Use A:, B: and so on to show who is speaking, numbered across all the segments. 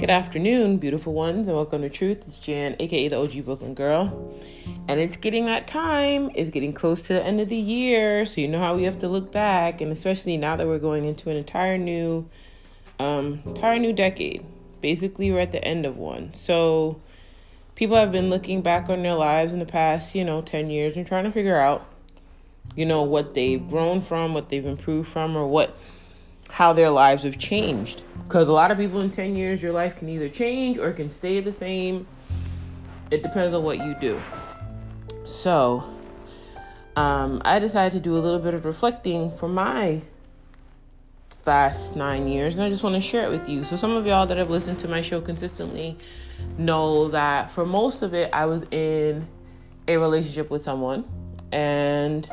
A: Good afternoon, beautiful ones, and welcome to Truth. It's Jan, aka the OG Brooklyn Girl. And it's getting that time. It's getting close to the end of the year, so you know how we have to look back, and especially now that we're going into an entire new, um, entire new decade. Basically, we're at the end of one. So people have been looking back on their lives in the past, you know, ten years and trying to figure out, you know, what they've grown from, what they've improved from, or what how their lives have changed. Because a lot of people in 10 years, your life can either change or can stay the same. It depends on what you do. So, um, I decided to do a little bit of reflecting for my last nine years, and I just want to share it with you. So, some of y'all that have listened to my show consistently know that for most of it, I was in a relationship with someone, and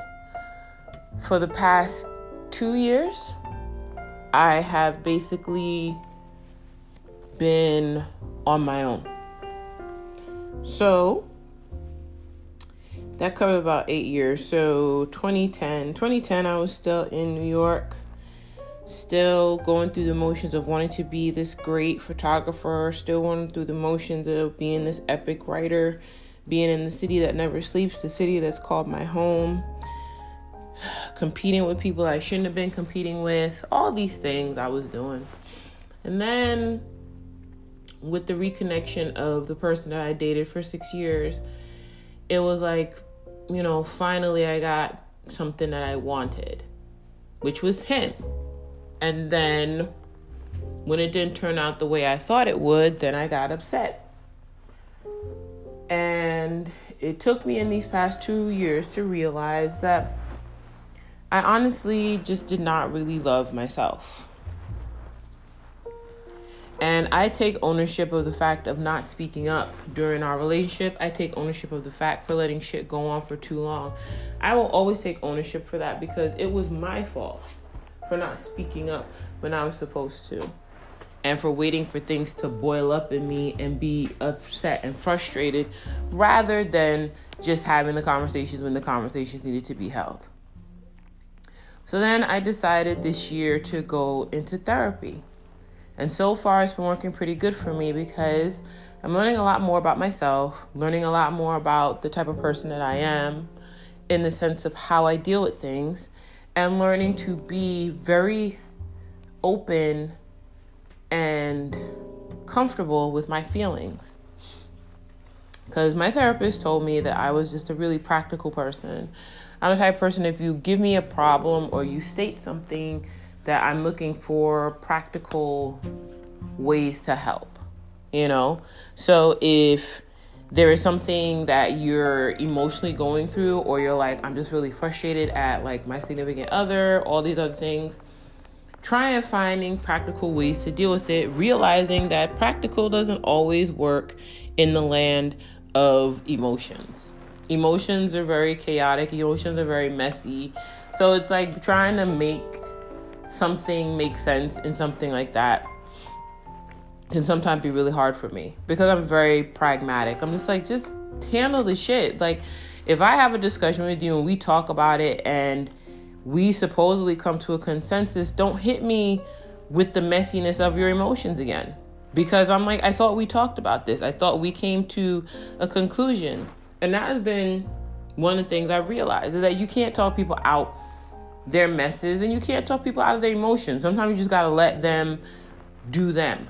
A: for the past two years, I have basically been on my own. So that covered about eight years. So 2010, 2010, I was still in New York, still going through the motions of wanting to be this great photographer, still going through the motions of being this epic writer, being in the city that never sleeps, the city that's called my home competing with people I shouldn't have been competing with, all these things I was doing. And then with the reconnection of the person that I dated for six years, it was like, you know, finally I got something that I wanted, which was him. And then when it didn't turn out the way I thought it would, then I got upset. And it took me in these past two years to realize that I honestly just did not really love myself. And I take ownership of the fact of not speaking up during our relationship. I take ownership of the fact for letting shit go on for too long. I will always take ownership for that because it was my fault for not speaking up when I was supposed to. And for waiting for things to boil up in me and be upset and frustrated rather than just having the conversations when the conversations needed to be held. So then I decided this year to go into therapy. And so far, it's been working pretty good for me because I'm learning a lot more about myself, learning a lot more about the type of person that I am in the sense of how I deal with things, and learning to be very open and comfortable with my feelings. Because my therapist told me that I was just a really practical person I'm the type of person, if you give me a problem or you state something, that I'm looking for practical ways to help, you know? So if there is something that you're emotionally going through, or you're like, I'm just really frustrated at like my significant other, all these other things, try and finding practical ways to deal with it, realizing that practical doesn't always work in the land of emotions emotions are very chaotic, emotions are very messy. So it's like trying to make something make sense in something like that can sometimes be really hard for me because I'm very pragmatic. I'm just like, just handle the shit. Like, if I have a discussion with you and we talk about it and we supposedly come to a consensus, don't hit me with the messiness of your emotions again. Because I'm like, I thought we talked about this. I thought we came to a conclusion. And that has been one of the things I've realized is that you can't talk people out their messes and you can't talk people out of their emotions. Sometimes you just got to let them do them.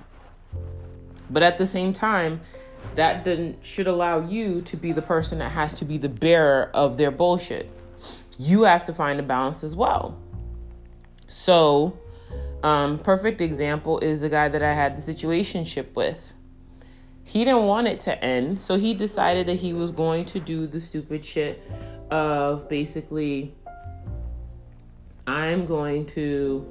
A: But at the same time, that then should allow you to be the person that has to be the bearer of their bullshit. You have to find a balance as well. So, um, perfect example is the guy that I had the situationship with he didn't want it to end, so he decided that he was going to do the stupid shit of basically, I'm going to,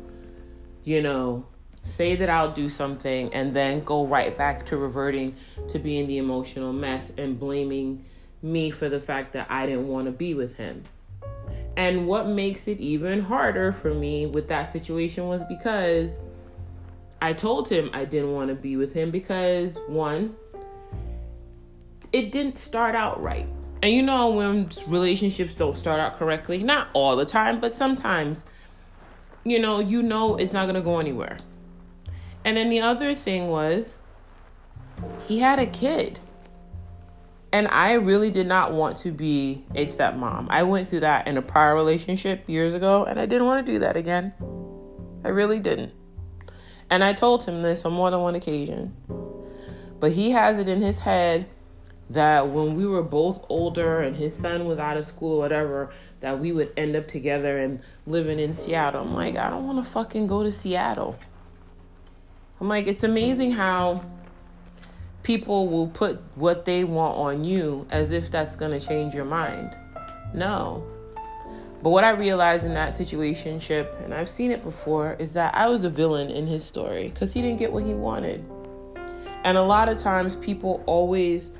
A: you know, say that I'll do something and then go right back to reverting to being the emotional mess and blaming me for the fact that I didn't want to be with him. And what makes it even harder for me with that situation was because I told him I didn't want to be with him because one, it didn't start out right. And you know when relationships don't start out correctly, not all the time, but sometimes, you know, you know it's not going to go anywhere. And then the other thing was he had a kid. And I really did not want to be a stepmom. I went through that in a prior relationship years ago, and I didn't want to do that again. I really didn't. And I told him this on more than one occasion. But he has it in his head that when we were both older and his son was out of school or whatever, that we would end up together and living in Seattle. I'm like, I don't want to fucking go to Seattle. I'm like, it's amazing how people will put what they want on you as if that's going to change your mind. No. But what I realized in that situation, and I've seen it before, is that I was the villain in his story because he didn't get what he wanted. And a lot of times people always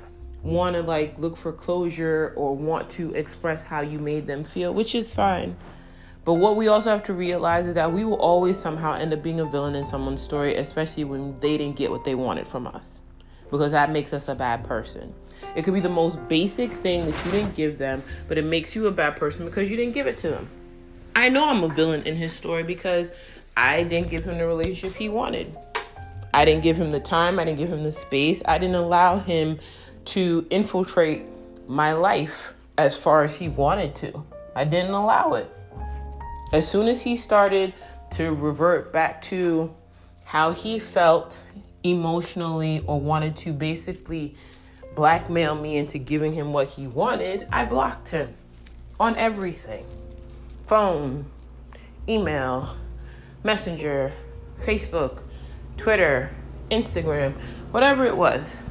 A: want to like look for closure or want to express how you made them feel, which is fine. But what we also have to realize is that we will always somehow end up being a villain in someone's story, especially when they didn't get what they wanted from us, because that makes us a bad person. It could be the most basic thing that you didn't give them, but it makes you a bad person because you didn't give it to them. I know I'm a villain in his story because I didn't give him the relationship he wanted. I didn't give him the time, I didn't give him the space, I didn't allow him to infiltrate my life as far as he wanted to. I didn't allow it. As soon as he started to revert back to how he felt emotionally or wanted to basically blackmail me into giving him what he wanted, I blocked him on everything phone, email, messenger, Facebook, Twitter, Instagram, whatever it was.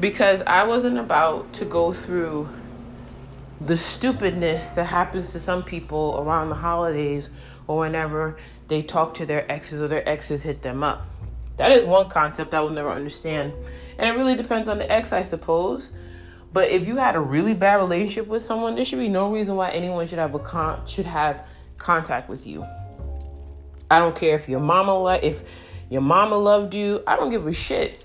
A: Because I wasn't about to go through the stupidness that happens to some people around the holidays or whenever they talk to their exes or their exes hit them up. That is one concept I will never understand. And it really depends on the ex, I suppose. But if you had a really bad relationship with someone, there should be no reason why anyone should have a con- should have contact with you. I don't care if your mama lo- if your mama loved you. I don't give a shit.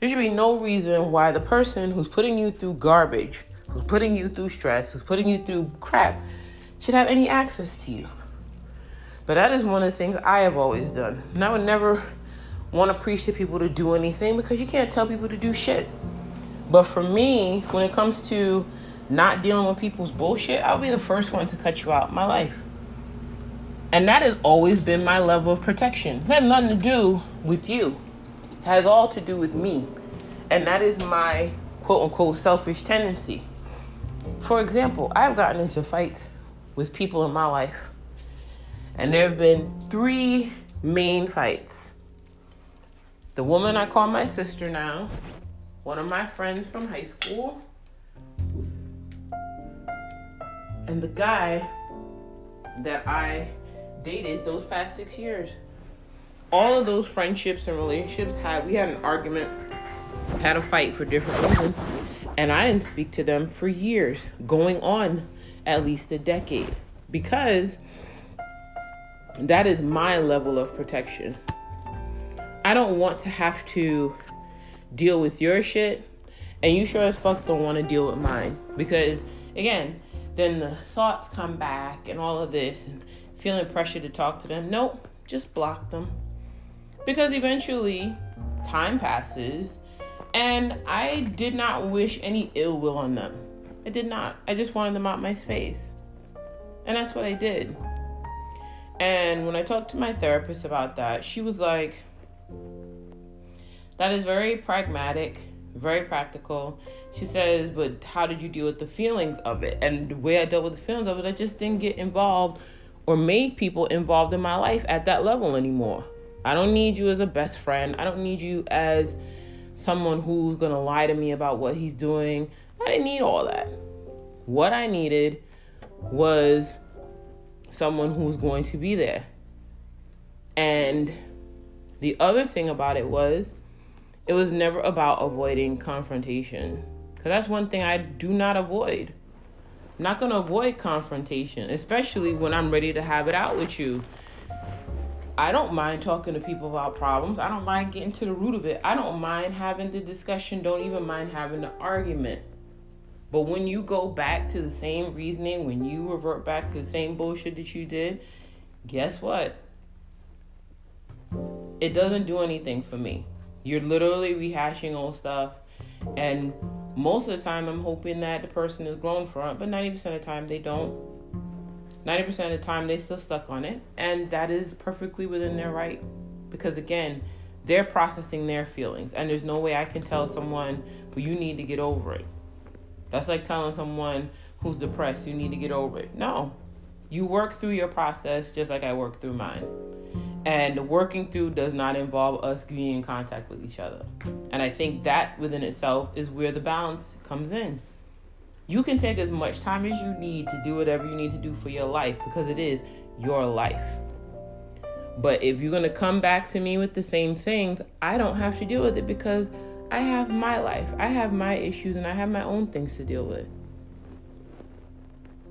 A: There should be no reason why the person who's putting you through garbage, who's putting you through stress, who's putting you through crap, should have any access to you. But that is one of the things I have always done. And I would never want to preach to people to do anything because you can't tell people to do shit. But for me, when it comes to not dealing with people's bullshit, I'll be the first one to cut you out my life. And that has always been my level of protection. It has nothing to do with you. It has all to do with me. And that is my quote unquote selfish tendency. For example, I've gotten into fights with people in my life. And there have been three main fights the woman I call my sister now, one of my friends from high school, and the guy that I dated those past six years. All of those friendships and relationships had we had an argument, had a fight for different reasons, and I didn't speak to them for years, going on at least a decade, because that is my level of protection. I don't want to have to deal with your shit, and you sure as fuck don't want to deal with mine. Because, again, then the thoughts come back and all of this, and feeling pressure to talk to them. Nope, just block them. Because eventually, time passes, and I did not wish any ill will on them. I did not. I just wanted them out my space. And that's what I did. And when I talked to my therapist about that, she was like, that is very pragmatic, very practical. She says, but how did you deal with the feelings of it? And the way I dealt with the feelings of it, I just didn't get involved or made people involved in my life at that level anymore. I don't need you as a best friend. I don't need you as someone who's going to lie to me about what he's doing. I didn't need all that. What I needed was someone who's going to be there. And the other thing about it was, it was never about avoiding confrontation. Because that's one thing I do not avoid. I'm not going to avoid confrontation, especially when I'm ready to have it out with you. I don't mind talking to people about problems. I don't mind getting to the root of it. I don't mind having the discussion, don't even mind having the argument. But when you go back to the same reasoning, when you revert back to the same bullshit that you did, guess what? It doesn't do anything for me. You're literally rehashing old stuff. And most of the time, I'm hoping that the person is grown from it, but 90% of the time, they don't. 90% of the time, they still stuck on it. And that is perfectly within their right. Because again, they're processing their feelings. And there's no way I can tell someone, well, you need to get over it. That's like telling someone who's depressed, you need to get over it. No. You work through your process just like I work through mine. And working through does not involve us being in contact with each other. And I think that within itself is where the balance comes in. You can take as much time as you need to do whatever you need to do for your life because it is your life. But if you're going to come back to me with the same things, I don't have to deal with it because I have my life. I have my issues and I have my own things to deal with.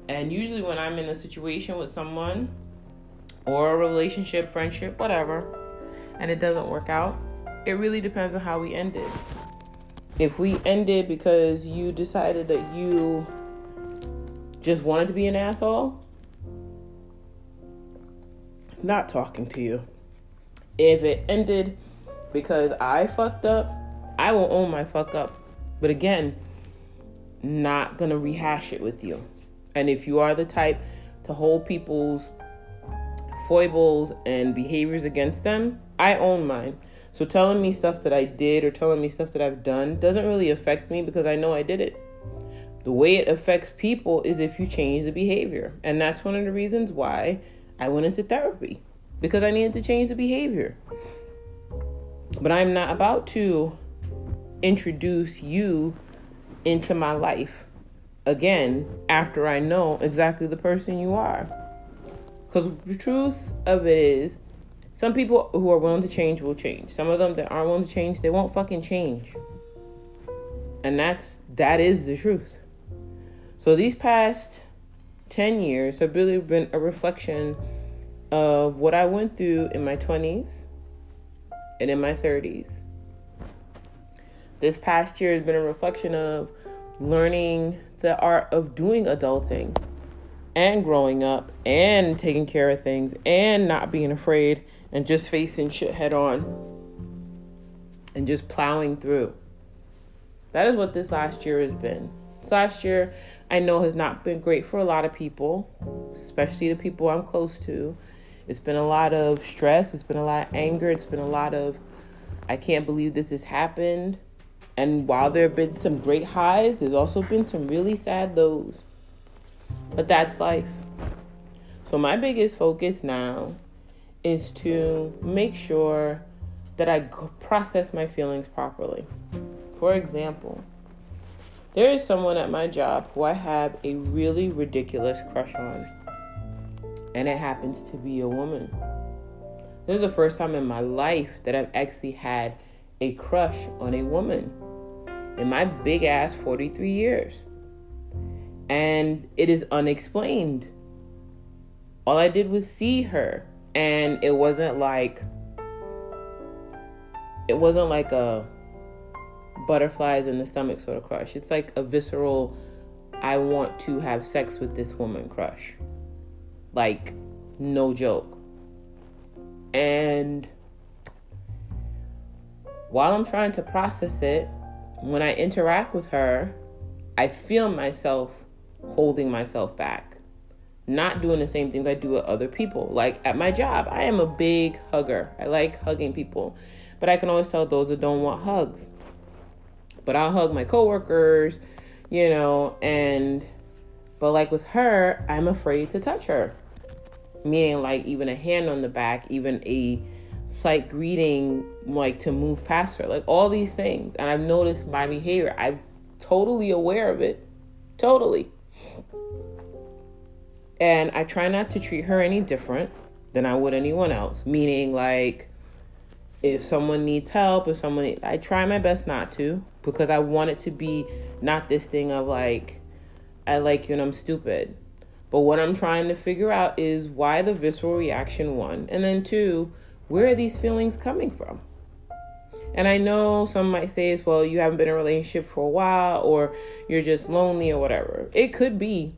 A: And usually, when I'm in a situation with someone, or a relationship, friendship, whatever, and it doesn't work out, it really depends on how we end it. If we ended because you decided that you just wanted to be an asshole, not talking to you. If it ended because I fucked up, I will own my fuck up. But again, not gonna rehash it with you. And if you are the type to hold people's foibles and behaviors against them, I own mine. So telling me stuff that I did or telling me stuff that I've done doesn't really affect me because I know I did it. The way it affects people is if you change the behavior. And that's one of the reasons why I went into therapy because I needed to change the behavior. But I'm not about to introduce you into my life again after I know exactly the person you are. Because the truth of it is, some people who are willing to change will change. Some of them that aren't willing to change, they won't fucking change. And that's that is the truth. So these past 10 years have really been a reflection of what I went through in my 20s and in my 30s. This past year has been a reflection of learning the art of doing adulting and growing up and taking care of things and not being afraid and just facing shit head on and just plowing through. That is what this last year has been. This last year, I know, has not been great for a lot of people, especially the people I'm close to. It's been a lot of stress, it's been a lot of anger, it's been a lot of, I can't believe this has happened. And while there have been some great highs, there's also been some really sad lows. But that's life. So, my biggest focus now is to make sure that I process my feelings properly. For example, there is someone at my job who I have a really ridiculous crush on, and it happens to be a woman. This is the first time in my life that I've actually had a crush on a woman in my big ass 43 years and it is unexplained. All I did was see her, and it wasn't like it wasn't like a butterflies in the stomach sort of crush. It's like a visceral I want to have sex with this woman crush. Like no joke. And while I'm trying to process it, when I interact with her, I feel myself holding myself back, not doing the same things I do with other people. Like at my job, I am a big hugger. I like hugging people, but I can always tell those that don't want hugs. But I'll hug my coworkers, you know, and but like with her, I'm afraid to touch her. Meaning like even a hand on the back, even a sight greeting, like to move past her, like all these things. And I've noticed my behavior. I'm totally aware of it. Totally. And I try not to treat her any different than I would anyone else. Meaning, like, if someone needs help, if someone, I try my best not to because I want it to be not this thing of like, I like you and I'm stupid. But what I'm trying to figure out is why the visceral reaction, one. And then two, where are these feelings coming from? And I know some might say well, you haven't been in a relationship for a while or you're just lonely or whatever. It could be.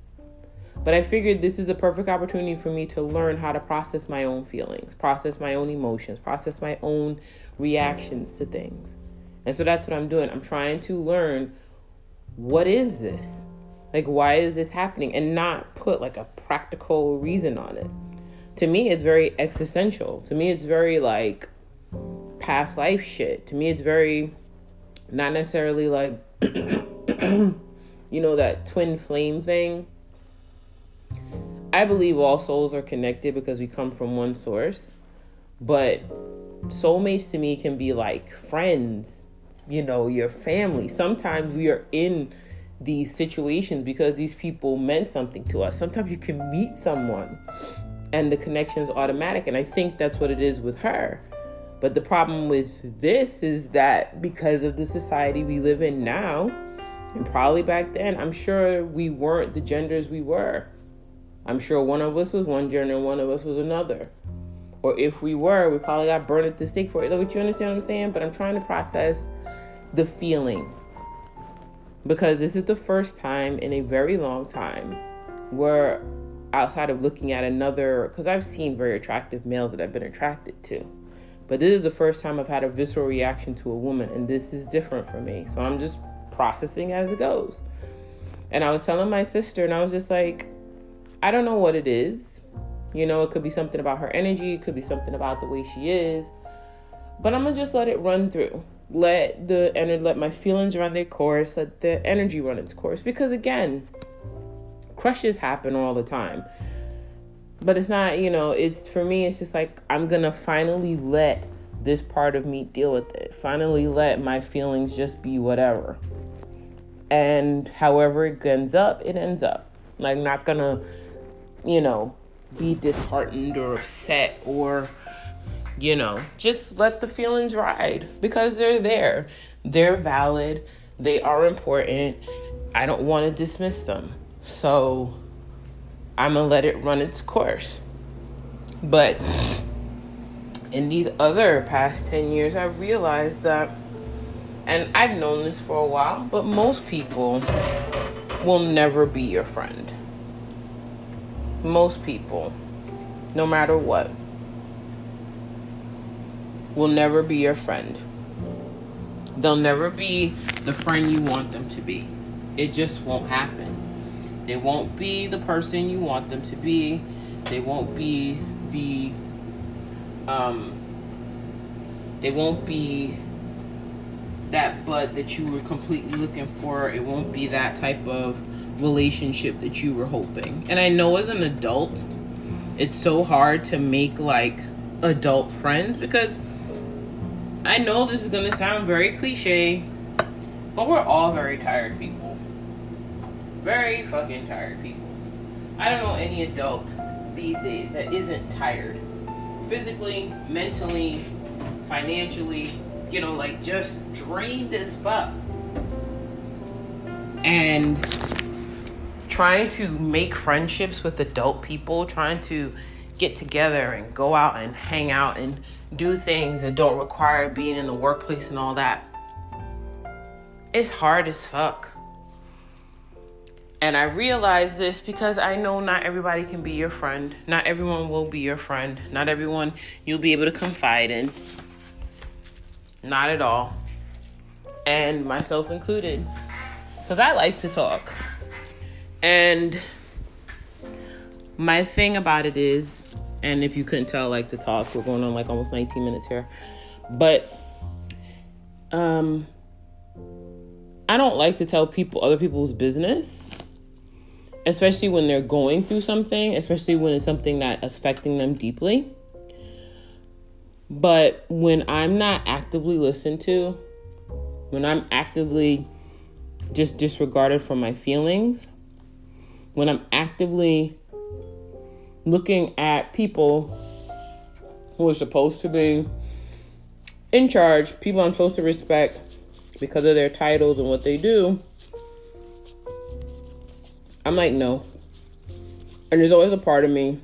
A: But I figured this is a perfect opportunity for me to learn how to process my own feelings, process my own emotions, process my own reactions to things. And so that's what I'm doing. I'm trying to learn what is this? Like, why is this happening? And not put like a practical reason on it. To me, it's very existential. To me, it's very like past life shit. To me, it's very not necessarily like, you know, that twin flame thing I believe all souls are connected because we come from one source. But soulmates to me can be like friends, you know, your family. Sometimes we are in these situations because these people meant something to us. Sometimes you can meet someone and the connection is automatic. And I think that's what it is with her. But the problem with this is that because of the society we live in now, and probably back then, I'm sure we weren't the genders we were. I'm sure one of us was one gender and one of us was another. Or if we were, we probably got burned at the stake for it. Like, you understand what I'm saying? But I'm trying to process the feeling. Because this is the first time in a very long time where, outside of looking at another, because I've seen very attractive males that I've been attracted to. But this is the first time I've had a visceral reaction to a woman, and this is different for me. So I'm just processing as it goes. And I was telling my sister, and I was just like, I don't know what it is. You know, it could be something about her energy, it could be something about the way she is. But I'm gonna just let it run through. Let the energy, let my feelings run their course, let the energy run its course. Because again, crushes happen all the time. But it's not, you know, it's for me, it's just like I'm gonna finally let this part of me deal with it. Finally let my feelings just be whatever. And however it ends up, it ends up. Like not gonna you know, be disheartened or upset or, you know, just let the feelings ride because they're there. They're valid. They are important. I don't want to dismiss them. So I'm going to let it run its course. But in these other past 10 years, I've realized that, and I've known this for a while, but most people will never be your friend most people, no matter what, will never be your friend. They'll never be the friend you want them to be. It just won't happen. They won't be the person you want them to be. They won't be the um they won't be that bud that you were completely looking for. It won't be that type of relationship that you were hoping. And I know as an adult, it's so hard to make like adult friends because I know this is going to sound very cliche, but we're all very tired people. Very fucking tired people. I don't know any adult these days that isn't tired. Physically, mentally, financially, you know, like just drained as fuck. And trying to make friendships with adult people, trying to get together and go out and hang out and do things that don't require being in the workplace and all that. It's hard as fuck. And I realize this because I know not everybody can be your friend. Not everyone will be your friend. Not everyone you'll be able to confide in. Not at all. And myself included. Because I like to talk. And my thing about it is, and if you couldn't tell, like the talk, we're going on like almost 19 minutes here. But um I don't like to tell people other people's business, especially when they're going through something, especially when it's something that's affecting them deeply. But when I'm not actively listened to, when I'm actively just disregarded for my feelings, when I'm actively looking at people who are supposed to be in charge, people I'm supposed to respect because of their titles and what they do, I'm like, no. And there's always a part of me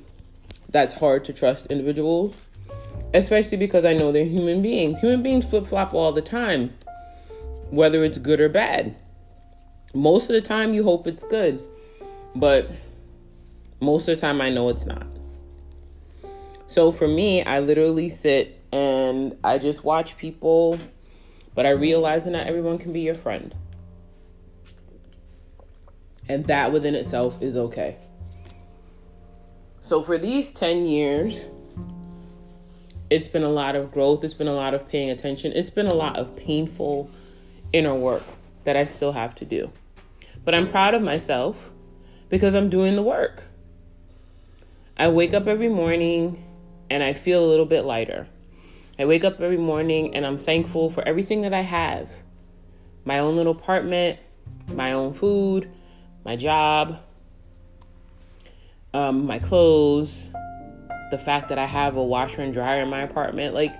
A: that's hard to trust individuals, especially because I know they're human beings. Human beings flip flop all the time, whether it's good or bad. Most of the time, you hope it's good. But Most of the time, I know it's not. So for me, I literally sit and I just watch people, but I realize that not everyone can be your friend. And that within itself is okay. So for these 10 years, it's been a lot of growth, it's been a lot of paying attention, it's been a lot of painful inner work that I still have to do. But I'm proud of myself because I'm doing the work. I wake up every morning and I feel a little bit lighter. I wake up every morning and I'm thankful for everything that I have my own little apartment, my own food, my job, um, my clothes, the fact that I have a washer and dryer in my apartment. Like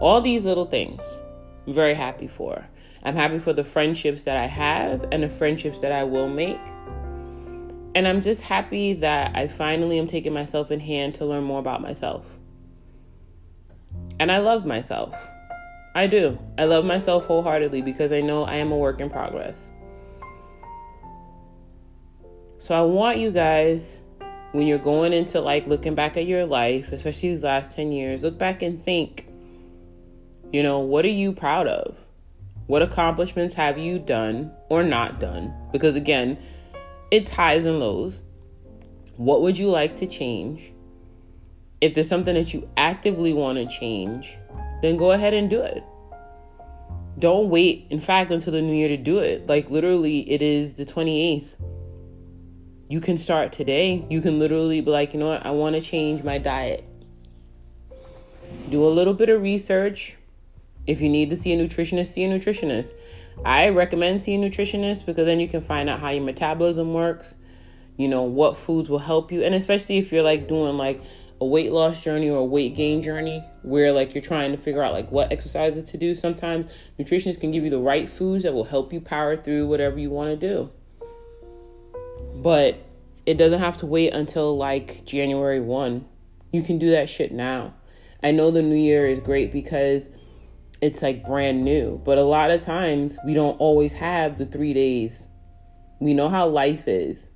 A: all these little things, I'm very happy for. I'm happy for the friendships that I have and the friendships that I will make. And I'm just happy that I finally am taking myself in hand to learn more about myself. And I love myself. I do. I love myself wholeheartedly because I know I am a work in progress. So I want you guys, when you're going into like looking back at your life, especially these last 10 years, look back and think, you know, what are you proud of? What accomplishments have you done or not done? Because again, it's highs and lows. What would you like to change? if there's something that you actively want to change, then go ahead and do it. Don't wait, in fact, until the new year to do it. Like, literally, it is the 28th. You can start today. You can literally be like, you know what, I want to change my diet. Do a little bit of research. If you need to see a nutritionist, see a nutritionist. I recommend seeing a nutritionist because then you can find out how your metabolism works, you know, what foods will help you. And especially if you're like doing like a weight loss journey or a weight gain journey where like you're trying to figure out like what exercises to do sometimes nutritionists can give you the right foods that will help you power through whatever you want to do. But it doesn't have to wait until like january 1 you can do that shit now. I know the new year is great because it's like brand new. But a lot of times we don't always have the three days. We know how life is.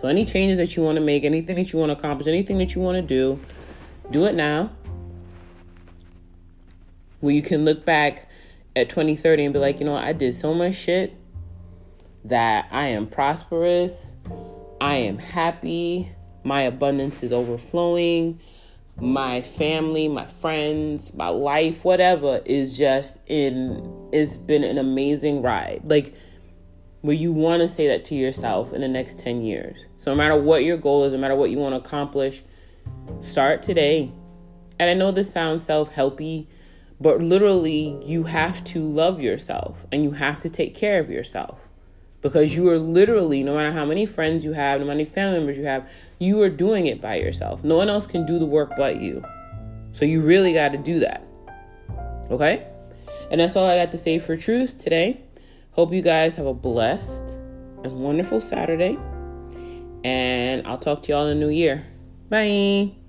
A: So, any changes that you want to make, anything that you want to accomplish, anything that you want to do, do it now. Where you can look back at 2030 and be like, you know, I did so much shit that I am prosperous, I am happy, my abundance is overflowing, my family, my friends, my life, whatever is just in it's been an amazing ride. Like where you want to say that to yourself in the next 10 years. So, no matter what your goal is, no matter what you want to accomplish, start today. And I know this sounds self helpy, but literally, you have to love yourself and you have to take care of yourself because you are literally, no matter how many friends you have, no matter how many family members you have, you are doing it by yourself. No one else can do the work but you. So, you really got to do that. Okay? And that's all I got to say for truth today. Hope you guys have a blessed and wonderful Saturday. And I'll talk to y'all in the new year. Bye.